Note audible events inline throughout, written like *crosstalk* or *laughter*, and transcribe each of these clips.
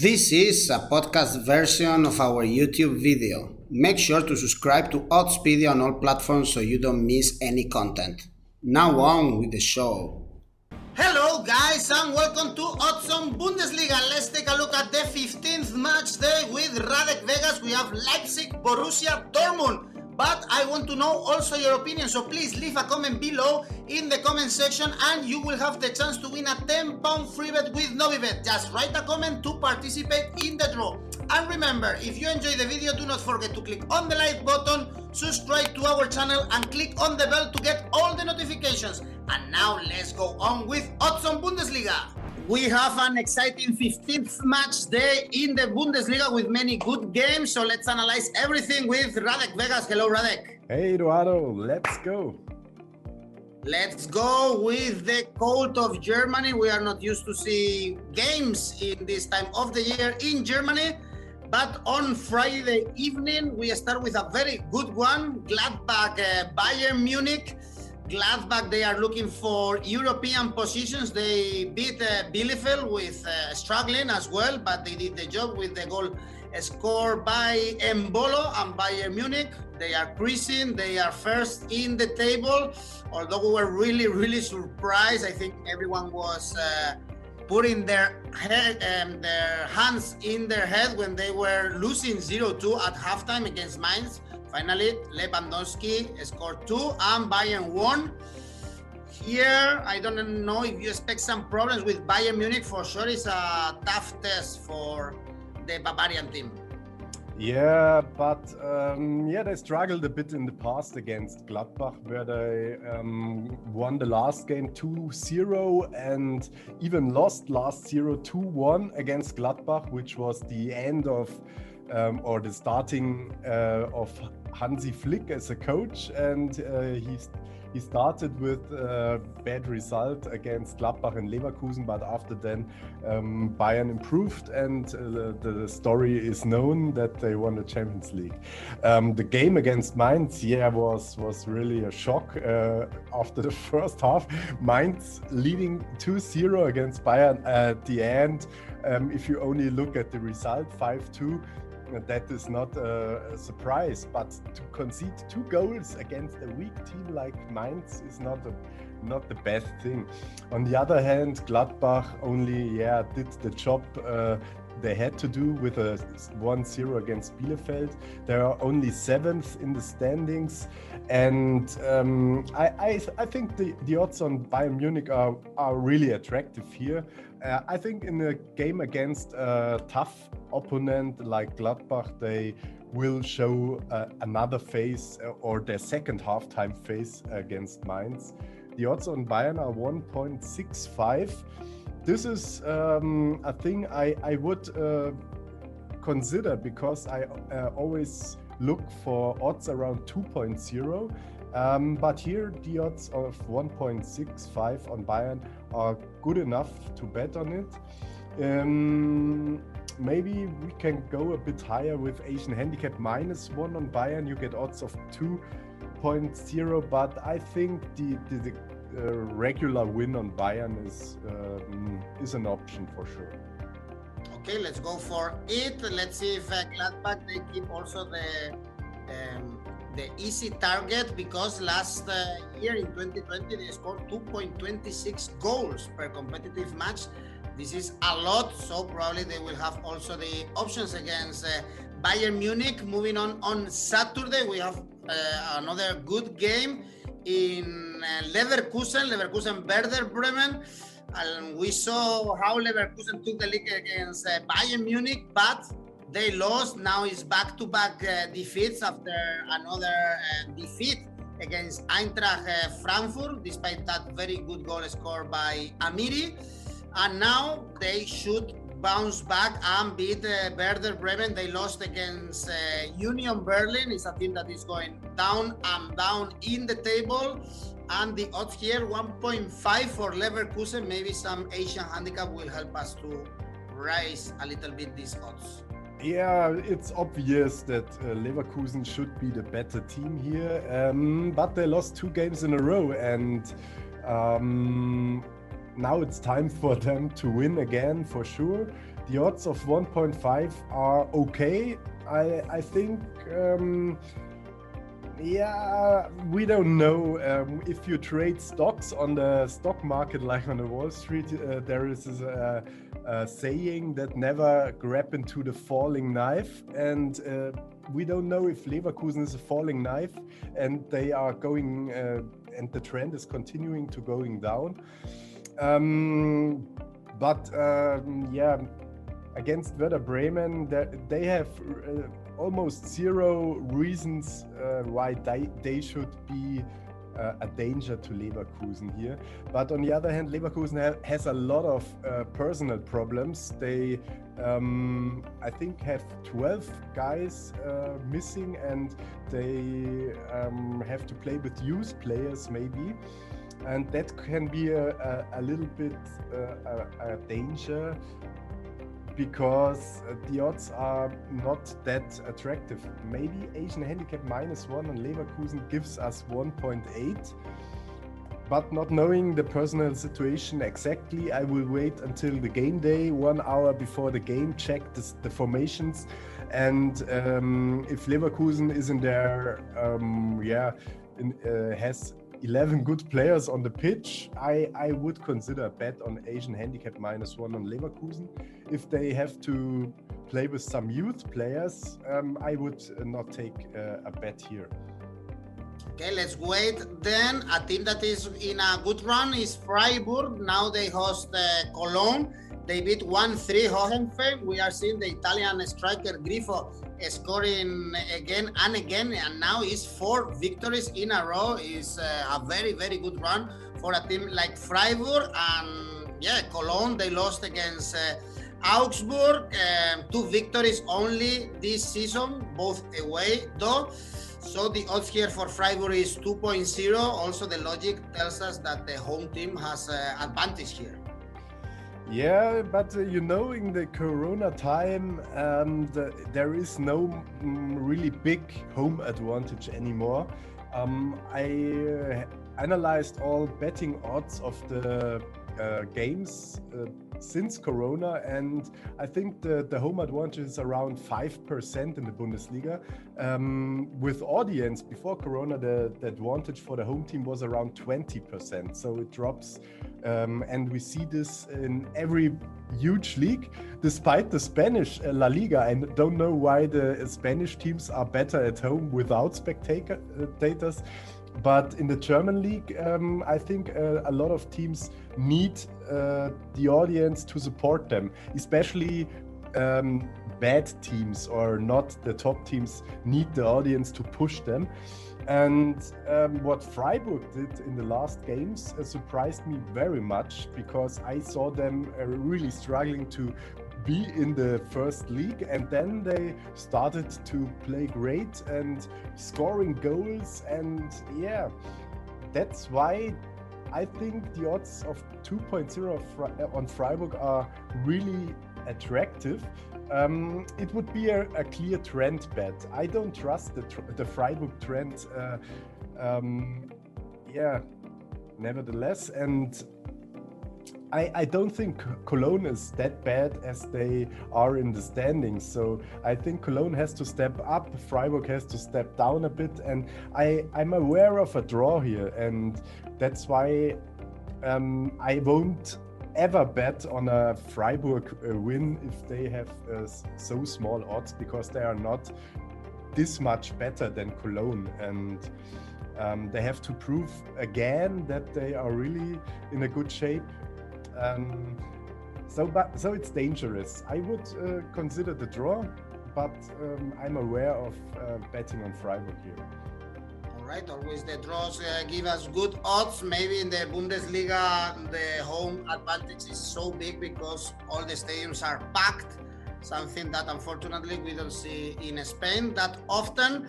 This is a podcast version of our YouTube video. Make sure to subscribe to Oddspedia on all platforms so you don't miss any content. Now on with the show. Hello guys and welcome to Odds on Bundesliga. Let's take a look at the 15th match day with Radek Vegas. We have Leipzig, Borussia, Dortmund. But I want to know also your opinion, so please leave a comment below in the comment section and you will have the chance to win a 10 pound free bet with Novibet. Just write a comment to participate in the draw. And remember, if you enjoy the video, do not forget to click on the like button, subscribe to our channel and click on the bell to get all the notifications. And now let's go on with Odds Bundesliga. We have an exciting 15th match day in the Bundesliga with many good games. So let's analyze everything with Radek Vegas. Hello, Radek. Hey, Eduardo. Let's go. Let's go with the cold of Germany. We are not used to see games in this time of the year in Germany. But on Friday evening, we start with a very good one Gladbach uh, Bayern Munich. Gladbach, they are looking for European positions. They beat uh, Bielefeld with uh, struggling as well, but they did the job with the goal scored by Embolo and Bayern Munich. They are creasing. They are first in the table. Although we were really, really surprised. I think everyone was uh, putting their head um, their hands in their head when they were losing 0-2 at halftime against Mainz. Finally, Lewandowski scored two and Bayern won. Here, I don't know if you expect some problems with Bayern Munich. For sure, it's a tough test for the Bavarian team. Yeah, but um, yeah, they struggled a bit in the past against Gladbach, where they um, won the last game 2 0 and even lost last 0 2 1 against Gladbach, which was the end of um, or the starting uh, of Hansi Flick as a coach, and uh, he's he started with a bad result against Gladbach and Leverkusen, but after then um, Bayern improved, and uh, the story is known that they won the Champions League. Um, the game against Mainz, yeah, was was really a shock uh, after the *laughs* first half. Mainz leading 2-0 against Bayern at the end. Um, if you only look at the result, 5-2 that is not a, surprise. But to concede two goals against a weak team like Mainz is not a not the best thing. On the other hand, Gladbach only yeah did the job uh, they had to do with a 1-0 against Bielefeld. They are only seventh in the standings, and um, I, I, I think the, the odds on Bayern Munich are are really attractive here. Uh, I think in a game against a tough opponent like Gladbach, they will show uh, another phase uh, or their second halftime phase against Mainz. The odds on Bayern are 1.65. This is um, a thing I, I would uh, consider because I uh, always look for odds around 2.0 um, but here, the odds of 1.65 on Bayern are good enough to bet on it. Um, maybe we can go a bit higher with Asian handicap minus one on Bayern. You get odds of 2.0, but I think the, the, the uh, regular win on Bayern is um, is an option for sure. Okay, let's go for it. Let's see if uh, Gladbach they keep also the um, the easy target because last uh, year in 2020 they scored 2.26 goals per competitive match. This is a lot, so probably they will have also the options against uh, Bayern Munich. Moving on on Saturday, we have uh, another good game in uh, Leverkusen, Leverkusen Werder Bremen. And we saw how Leverkusen took the league against uh, Bayern Munich, but they lost. Now it's back-to-back uh, defeats after another uh, defeat against Eintracht uh, Frankfurt, despite that very good goal scored by Amiri. And now they should bounce back and beat uh, Werder Bremen. They lost against uh, Union Berlin. It's a team that is going down and down in the table. And the odds here 1.5 for Leverkusen. Maybe some Asian handicap will help us to raise a little bit these odds. Yeah, it's obvious that uh, Leverkusen should be the better team here, um, but they lost two games in a row, and um, now it's time *laughs* for them to win again for sure. the odds of 1.5 are okay. I I think. Um, yeah, we don't know. Um, if you trade stocks on the stock market, *laughs* like on the Wall Street, uh, there is a, saying that never grab into the falling knife. And uh, we don't know if Leverkusen is a falling knife and they are going, uh, and the trend is continuing to going down. Um, but um, yeah, against Werder Bremen, they have uh, almost zero reasons uh, why they, they should be uh, a danger to Leverkusen here. But on the other hand, Leverkusen ha has a lot of uh, personal problems. They, um, I think, have 12 guys uh, missing and they um, have to play with youth players maybe. And that can be a, a, a little bit uh, a, a danger because uh, the odds are not that attractive. Maybe Asian handicap minus one on Leverkusen gives us 1.8. But not knowing the personal situation exactly, I will wait until the game day, one hour before the game, check the, formations. And um, if Leverkusen is in there, um, yeah, in, uh, has 11 good players on the pitch, I, I would consider a bet on Asian handicap minus one on Leverkusen. If they have to play with some youth players, um, I would not take uh, a bet here. Okay, let's wait. Then a team that is in a good run is Freiburg. Now they host uh, Cologne. They beat 1-3 Hoffenheim. We are seeing the Italian striker Grifo scoring again and again, and now is four victories in a row. is uh, a very very good run for a team like Freiburg and yeah, Cologne. They lost against. Uh, Augsburg, um, two victories only this season, both away though. So the odds here for Freiburg is 2.0. Also, the logic tells us that the home team has uh, advantage here. Yeah, but uh, you know, in the Corona time, um, the, there is no mm, really big home advantage anymore. Um, I uh, analyzed all betting odds of the uh, games uh, since Corona, and I think the, the home advantage is around 5% in the Bundesliga. Um, with audience before Corona, the, the advantage for the home team was around 20%. So it drops, um, and we see this in every huge league. Despite the Spanish uh, La Liga, I don't know why the Spanish teams are better at home without spectators. But in the German league, um, I think uh, a lot of teams need uh, the audience to support them, especially um, bad teams or not the top teams need the audience to push them. And um, what Freiburg did in the last games uh, surprised me very much because I saw them uh, really struggling to be in the first league and then they started to play great and scoring goals and yeah that's why I think the odds of 2.0 on Freiburg are really attractive. Um, it would be a, a, clear trend bet. I don't trust the, tr the Freiburg trend. Uh, um, yeah, nevertheless, and I, I don't think Cologne is that bad as they are in the standings. So I think Cologne has to step up, Freiburg has to step down a bit, and I I'm aware of a draw here, and that's why um, I won't ever bet on a Freiburg uh, win if they have uh, so small odds because they are not this much better than Cologne and. Um, they have to prove again that they are really in a good shape um, so, but so it's dangerous. I would uh, consider the draw, but um, I'm aware of uh, betting on Freiburg here. All right, always the draws uh, give us good odds. Maybe in the Bundesliga, the home advantage is so big because all the stadiums are packed. Something that unfortunately we don't see in Spain that often.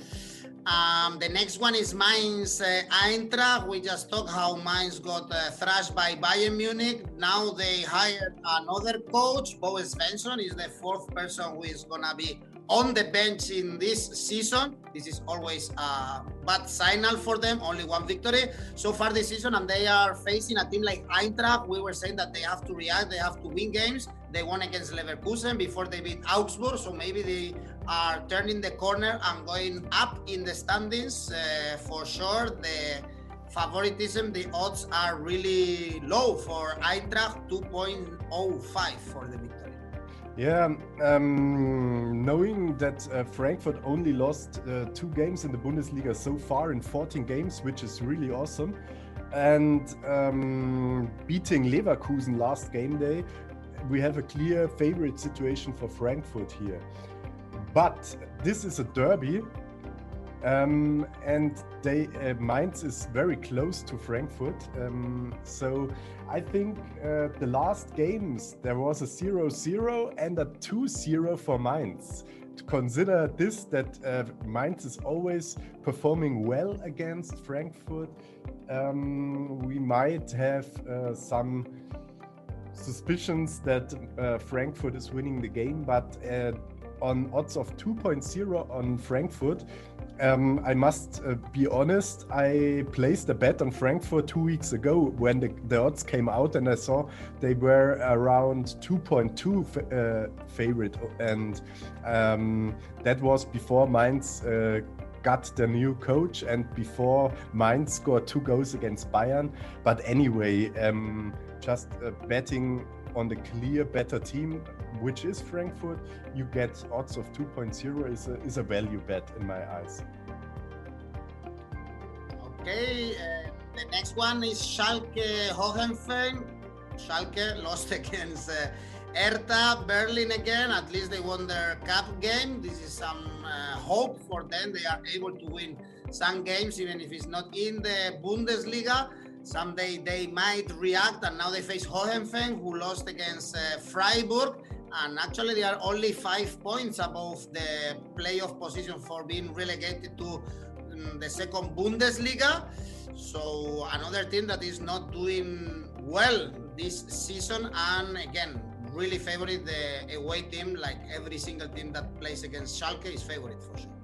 Um, the next one is Mainz uh, Eintracht. We just talked how Mainz got uh, thrashed by Bayern Munich. Now they hired another coach. Bo Svensson is the fourth person who is going to be on the bench in this season. This is always a bad signal for them. Only one victory so far this season, and they are facing a team like Eintracht. We were saying that they have to react, they have to win games. they won against Leverkusen before they beat Augsburg. So maybe they are turning the corner and going up in the standings uh, for sure. The favoritism, the odds are really low for Eintracht 2.05 for the victory. Yeah, um, knowing that uh, Frankfurt only lost uh, two games in the Bundesliga so far in 14 games, which is really awesome, and um, beating Leverkusen last game day, we have a clear favorite situation for Frankfurt here. But this is a derby, um, and they uh, Mainz is very close to Frankfurt. Um, so I think uh, the last games there was a 0-0 and a 2-0 for Mainz. To consider this that uh, Mainz is always performing well against Frankfurt, um, we might have uh, some suspicions that uh, Frankfurt is winning the game, but uh, on odds of 2.0 on Frankfurt, um, I must uh, be honest, I placed a bet on Frankfurt two weeks ago when the, the odds came out and I saw they were around 2.2 uh, favorite. And um, that was before Mainz uh, got the new coach and before Mainz scored two goals against Bayern. But anyway, um, just uh, betting on the clear better team, which is Frankfurt, you get odds of 2.0 is a, is a value bet in my eyes. Okay, uh, the next one is Schalke Hoffenheim. Schalke lost *laughs* against uh, Hertha Berlin again. At least they won their cup game. This is some uh, hope for them. They are able to win some games, even if it's not in the Bundesliga. Someday they might react, and now they face Hoffenheim, who lost against uh, Freiburg. And actually, they are only five points above the playoff position for being relegated to um, the second Bundesliga. So, another team that is not doing well this season. And again, really favorite the away team, like every single team that plays against Schalke is favorite for sure.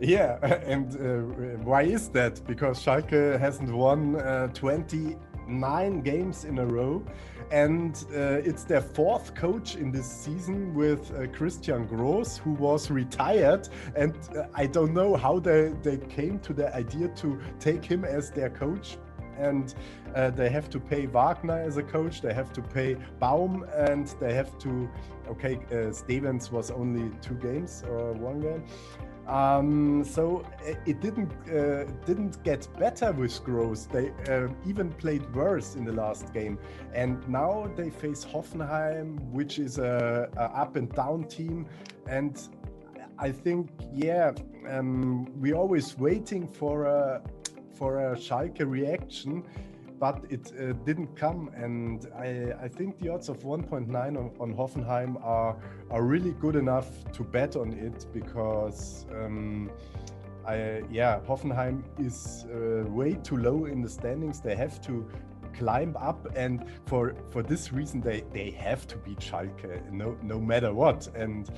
Yeah, *laughs* and uh, why is that? Because Schalke hasn't won uh, 29 games in a row, and uh, it's their fourth coach in this season with uh, Christian Gross, who was retired. And uh, I don't know how they, they came to the idea to take him as their coach. And uh, they have to pay Wagner as a coach, they have to pay Baum, and they have to. Okay, Stevens was only two games or one game. Um, so it didn't uh, didn't get better with Gross. They uh, even played worse in the last game, and now they face Hoffenheim, which is a, a up and down team. And I think, yeah, um, we're always waiting for a for a Schalke reaction but it uh, didn't come. And I, I, think the odds of 1.9 on, on, Hoffenheim are, are really good enough to bet on it because, um, I, yeah, Hoffenheim is uh, way too low in the standings. They have to climb up, and for for this reason, they they have to beat Schalke no no matter what. And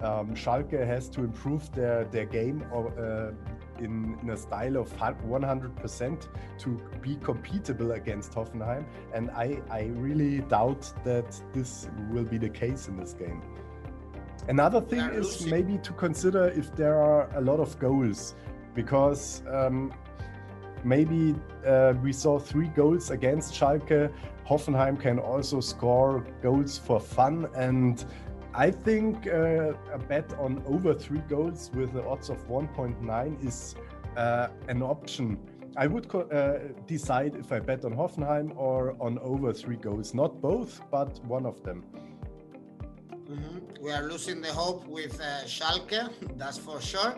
um, Schalke has to improve their their game or, uh, in, in a style of 100% to be compatible against Hoffenheim. And I, I really doubt that this will be the case in this game. Another thing is maybe to consider if there are a lot of goals, because um, maybe uh, we saw three goals against Schalke. Hoffenheim can also score goals for fun, and I think uh, a bet on over three goals with the odds of 1.9 is uh, an option. I would uh, decide if I bet on Hoffenheim or on over three goals. Not both, but one of them. Mm-hmm. We are losing the hope with uh, Schalke, *laughs* that's for sure.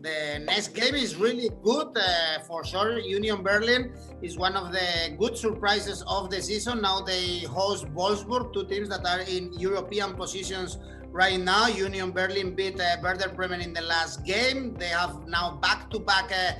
The next game is really good uh, for sure. Union Berlin is one of the good surprises of the season. Now they host Wolfsburg, two teams that are in European positions right now. Union Berlin beat uh, Werder Bremen in the last game. They have now back-to-back uh,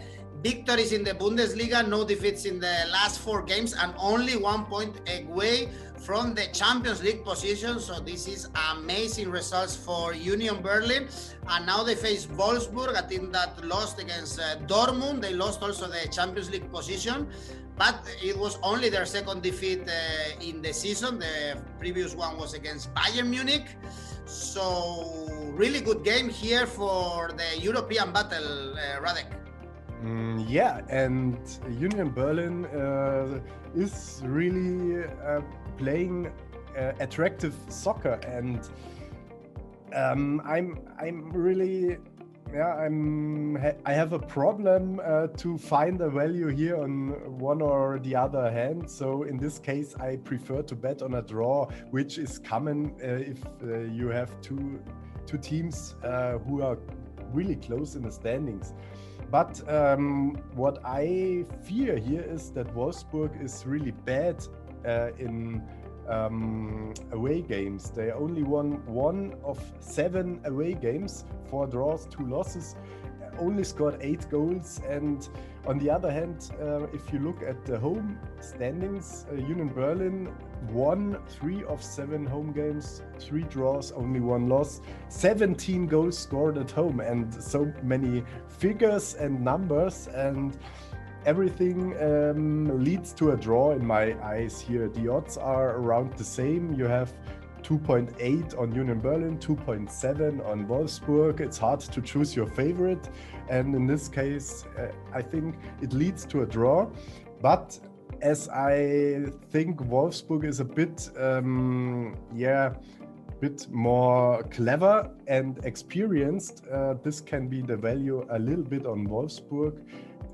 victories in the Bundesliga, no defeats in the last four games, and only one point away from the Champions League position. So this is amazing results for Union Berlin. And now they face Wolfsburg, a team that lost against uh, Dortmund. They lost also the Champions League position, but it was only their second defeat uh, in the season. The previous one was against Bayern Munich. So really good game here for the European battle, uh, Radek. Mm, yeah, and Union Berlin uh, is really uh, playing uh, attractive soccer, and um, I'm I'm really yeah I'm I have a problem uh, to find a value here on one or the other hand. So in this case, I prefer to bet on a draw, which is common uh, if uh, you have two two teams who are really close in the standings. But um, what I fear here is that Wolfsburg is really bad uh, in um, away games. They only won one of seven away games, four draws, two losses, only scored eight goals. And on the other hand, uh, if you look at the home standings, uh, Union Berlin won three of seven home games, three draws, only one loss, 17 goals scored at home, and so many figures and numbers. And everything um, leads to a draw in my eyes here. The odds are around the same. You have 2.8 on Union Berlin, 2.7 on Wolfsburg. It's hard to choose your favorite. And in this case, uh, I think it leads to a draw. But as I think Wolfsburg is a bit, um, yeah, bit more clever and experienced, uh, this can be the value a little bit on Wolfsburg.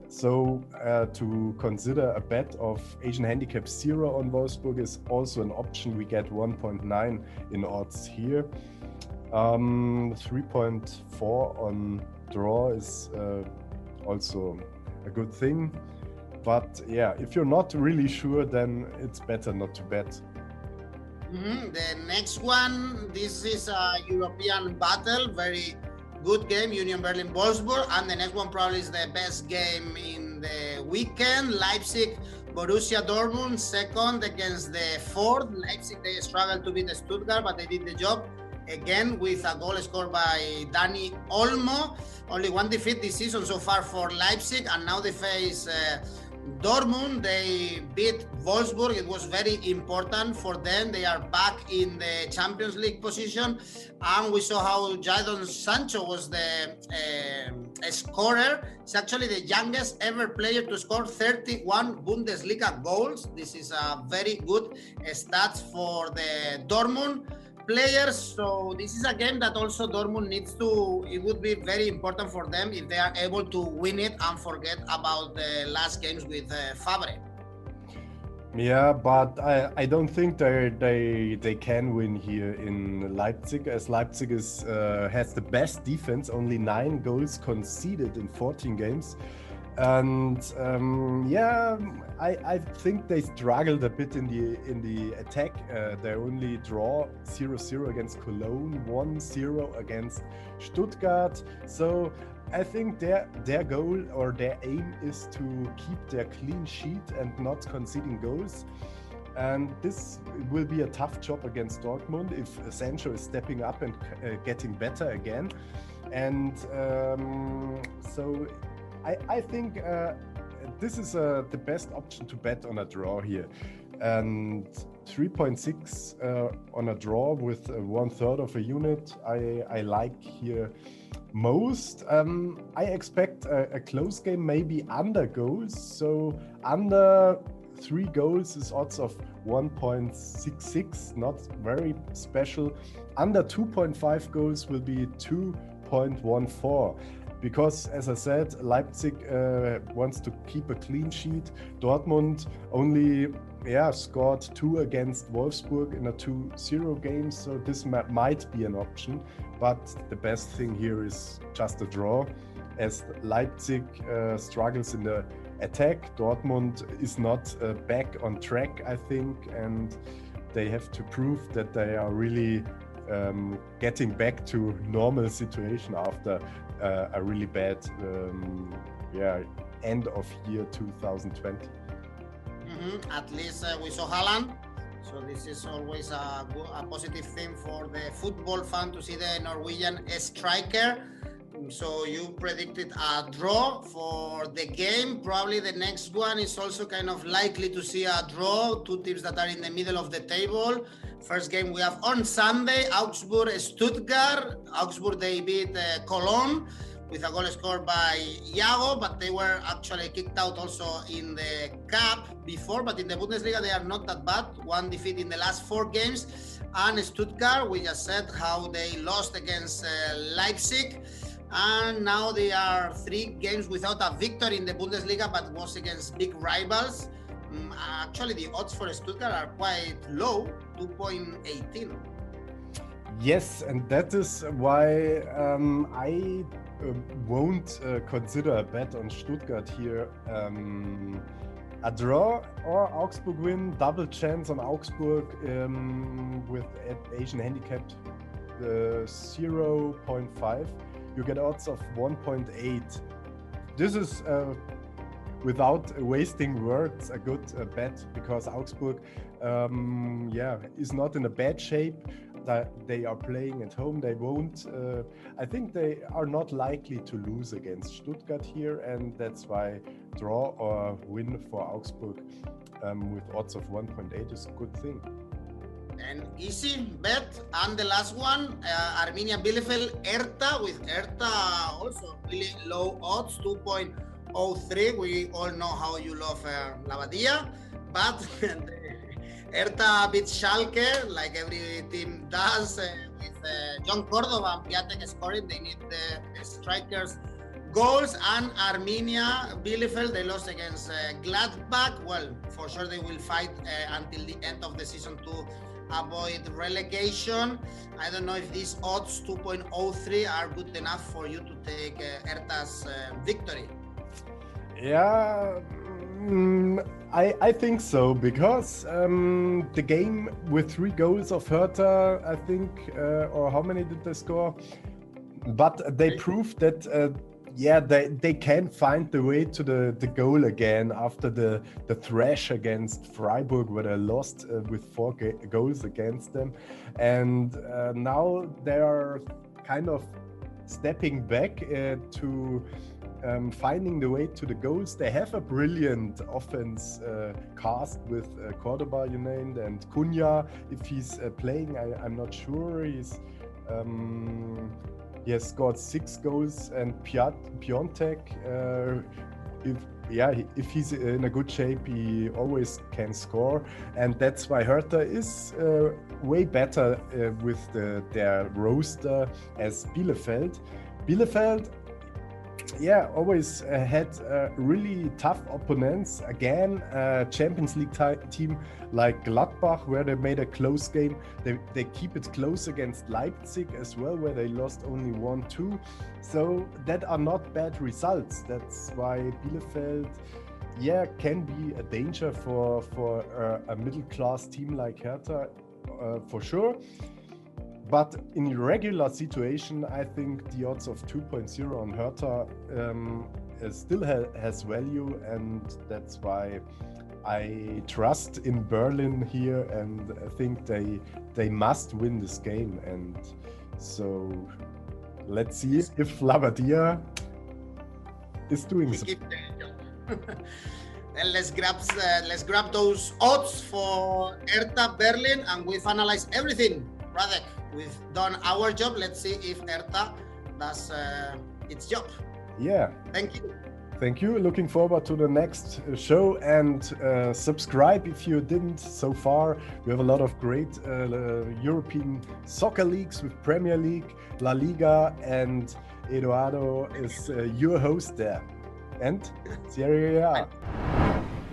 So uh, to consider a bet of Asian handicap zero on Wolfsburg is also an option. We get 1.9 in odds here. Um, 3.4 on draw is uh, also a good thing. But yeah, if you're not really sure, then it's better not to bet. Mm-hmm. The next one, this is a European battle, very good game, Union Berlin Wolfsburg, and the next one probably is the best game in the weekend. Leipzig Borussia Dortmund second against the fourth. Leipzig they struggled to beat Stuttgart, but they did the job again with a goal scored by Dani Olmo. Only one defeat this season so far for Leipzig, and now they face. Uh, Dortmund, they beat Wolfsburg. It was very important for them. They are back in the Champions League position. And we saw how Jadon Sancho was the uh, scorer. He's actually the youngest ever player to score 31 Bundesliga goals. This is a very good stats for the Dortmund players. So this is a game that also Dortmund needs to. It would be very important for them if they are able to win it and forget about the last games with uh, Favre. Yeah, but I, I don't think they they they can win here in Leipzig as Leipzig is uh, has the best defense, only nine goals conceded in 14 games. And um, yeah, I, I think they struggled a bit in the in the attack. Uh, they only draw 0-0 against Cologne, 1-0 against Stuttgart. So I think their their goal or their aim is to keep their clean sheet and not conceding goals. And this will be a tough job against Dortmund if Sancho is stepping up and uh, getting better again. And um, so I, I think uh, this is uh, the best option to bet on a draw here. And 3.6 uh, on a draw with uh, one third of a unit, I, I like here most. Um, I expect a, a, close game, maybe under goals. So under three goals is odds of 1.66, not very special. Under 2.5 goals will be 2.14 because, as I said, Leipzig uh, wants to keep a clean sheet. Dortmund only yeah scored two against Wolfsburg in a 2-0 game, so this might be an option. But the best thing here is just a draw, as Leipzig uh, struggles in the attack. Dortmund is not uh, back on track, I think, and they have to prove that they are really um, getting back to normal situation after uh, a really bad um, yeah end of year 2020 mm-hmm. at least uh, we saw Haaland So this is always a, a positive thing for the football fan to see the Norwegian striker. So you predicted a draw for the game. Probably the next one is also kind of likely to see a draw. Two teams that are in the middle of the table. First game we have on Sunday, Augsburg Stuttgart. Augsburg they beat uh, Cologne with a goal scored by Iago, but they were actually kicked out also in the cup before. But in the Bundesliga, they are not that bad. One defeat in the last four games. And Stuttgart, we just said how they lost against uh, Leipzig. And now they are three games without a victory in the Bundesliga, but was against big rivals. Um, actually, the odds for Stuttgart are quite low 2.18. Yes, and that is why um, I uh, won't uh, consider a bet on Stuttgart here. Um, a draw or Augsburg win, double chance on Augsburg um, with Asian handicap the 0.5. You get odds of 1.8. This is uh, without wasting words a good uh, bet because Augsburg, um, yeah, is not in a bad shape that they are playing at home. They won't. Uh, I think they are not likely to lose against Stuttgart here, and that's why draw or win for Augsburg um, with odds of 1.8 is a good thing. And easy bet. And the last one, uh, Arminia Bielefeld Hertha with Hertha also really low odds, 2.03. We all know how you love uh, Labbadia, but *laughs* Hertha beats Schalke, like every team does, uh, with uh, Jhon Cordoba and Piatek scoring. They need the strikers goals. And Arminia, Bielefeld, they lost against uh, Gladbach. Well, for sure they will fight until the end of the season to avoid relegation. I don't know if these odds 2.03 are good enough for you to take Hertha's victory. Yeah, Mm, I, I think so because um, the game with three goals of Hertha, I think, uh, or how many did they score? But they proved that, uh, yeah, they, they can find the way to the, the goal again after the, the thrash against Freiburg, where they lost uh, with four goals against them. And uh, now they are kind of stepping back uh, to um, finding the way to the goals. They have a brilliant offense uh, cast with uh, Cordoba, you named, and Cunha. If he's uh, playing, I, am not sure. He's um, he has scored six goals, and Piat, Piątek, uh, if yeah, if he's in a good shape, he always can score, and that's why Hertha is uh, way better uh, with the, their roster as Bielefeld. Bielefeld yeah, always uh, had uh, really tough opponents. Again, uh, Champions League team like Gladbach, where they made a close game. They, they keep it close against Leipzig as well, where they lost only 1 2. So, that are not bad results. That's why Bielefeld, yeah, can be a danger for, for uh, a middle class team like Hertha, uh, for sure. But in regular situation, I think the odds of 2.0 on Hertha um, still ha has value, and that's why I trust in Berlin here, and I think they they must win this game. And so let's see if Labbadia is doing so. And *laughs* let's grab uh, let's grab those odds for Hertha Berlin, and we've analyzed everything. Radek we've done our job. Let's see if Hertha does uh, its job. Yeah. Thank you. Thank you. Looking forward to the next show and uh, subscribe if you didn't so far. We have a lot of great uh, European soccer leagues with Premier League, La Liga, and Eduardo is uh, your host there. And Serie A.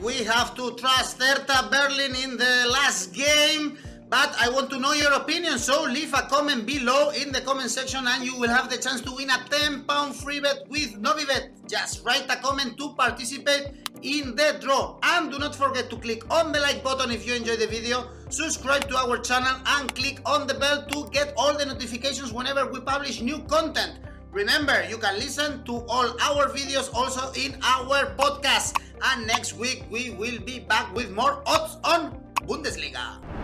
We have to trust Hertha Berlin in the last game. But I want to know your opinion, so leave a comment below in the comment section and you will have the chance to win a 10 pound free bet with Novibet. Just write a comment to participate in the draw. And do not forget to click on the like button if you enjoy the video, subscribe to our channel and click on the bell to get all the notifications whenever we publish new content. Remember, you can listen to all our videos also in our podcast. And next week we will be back with more odds on Bundesliga.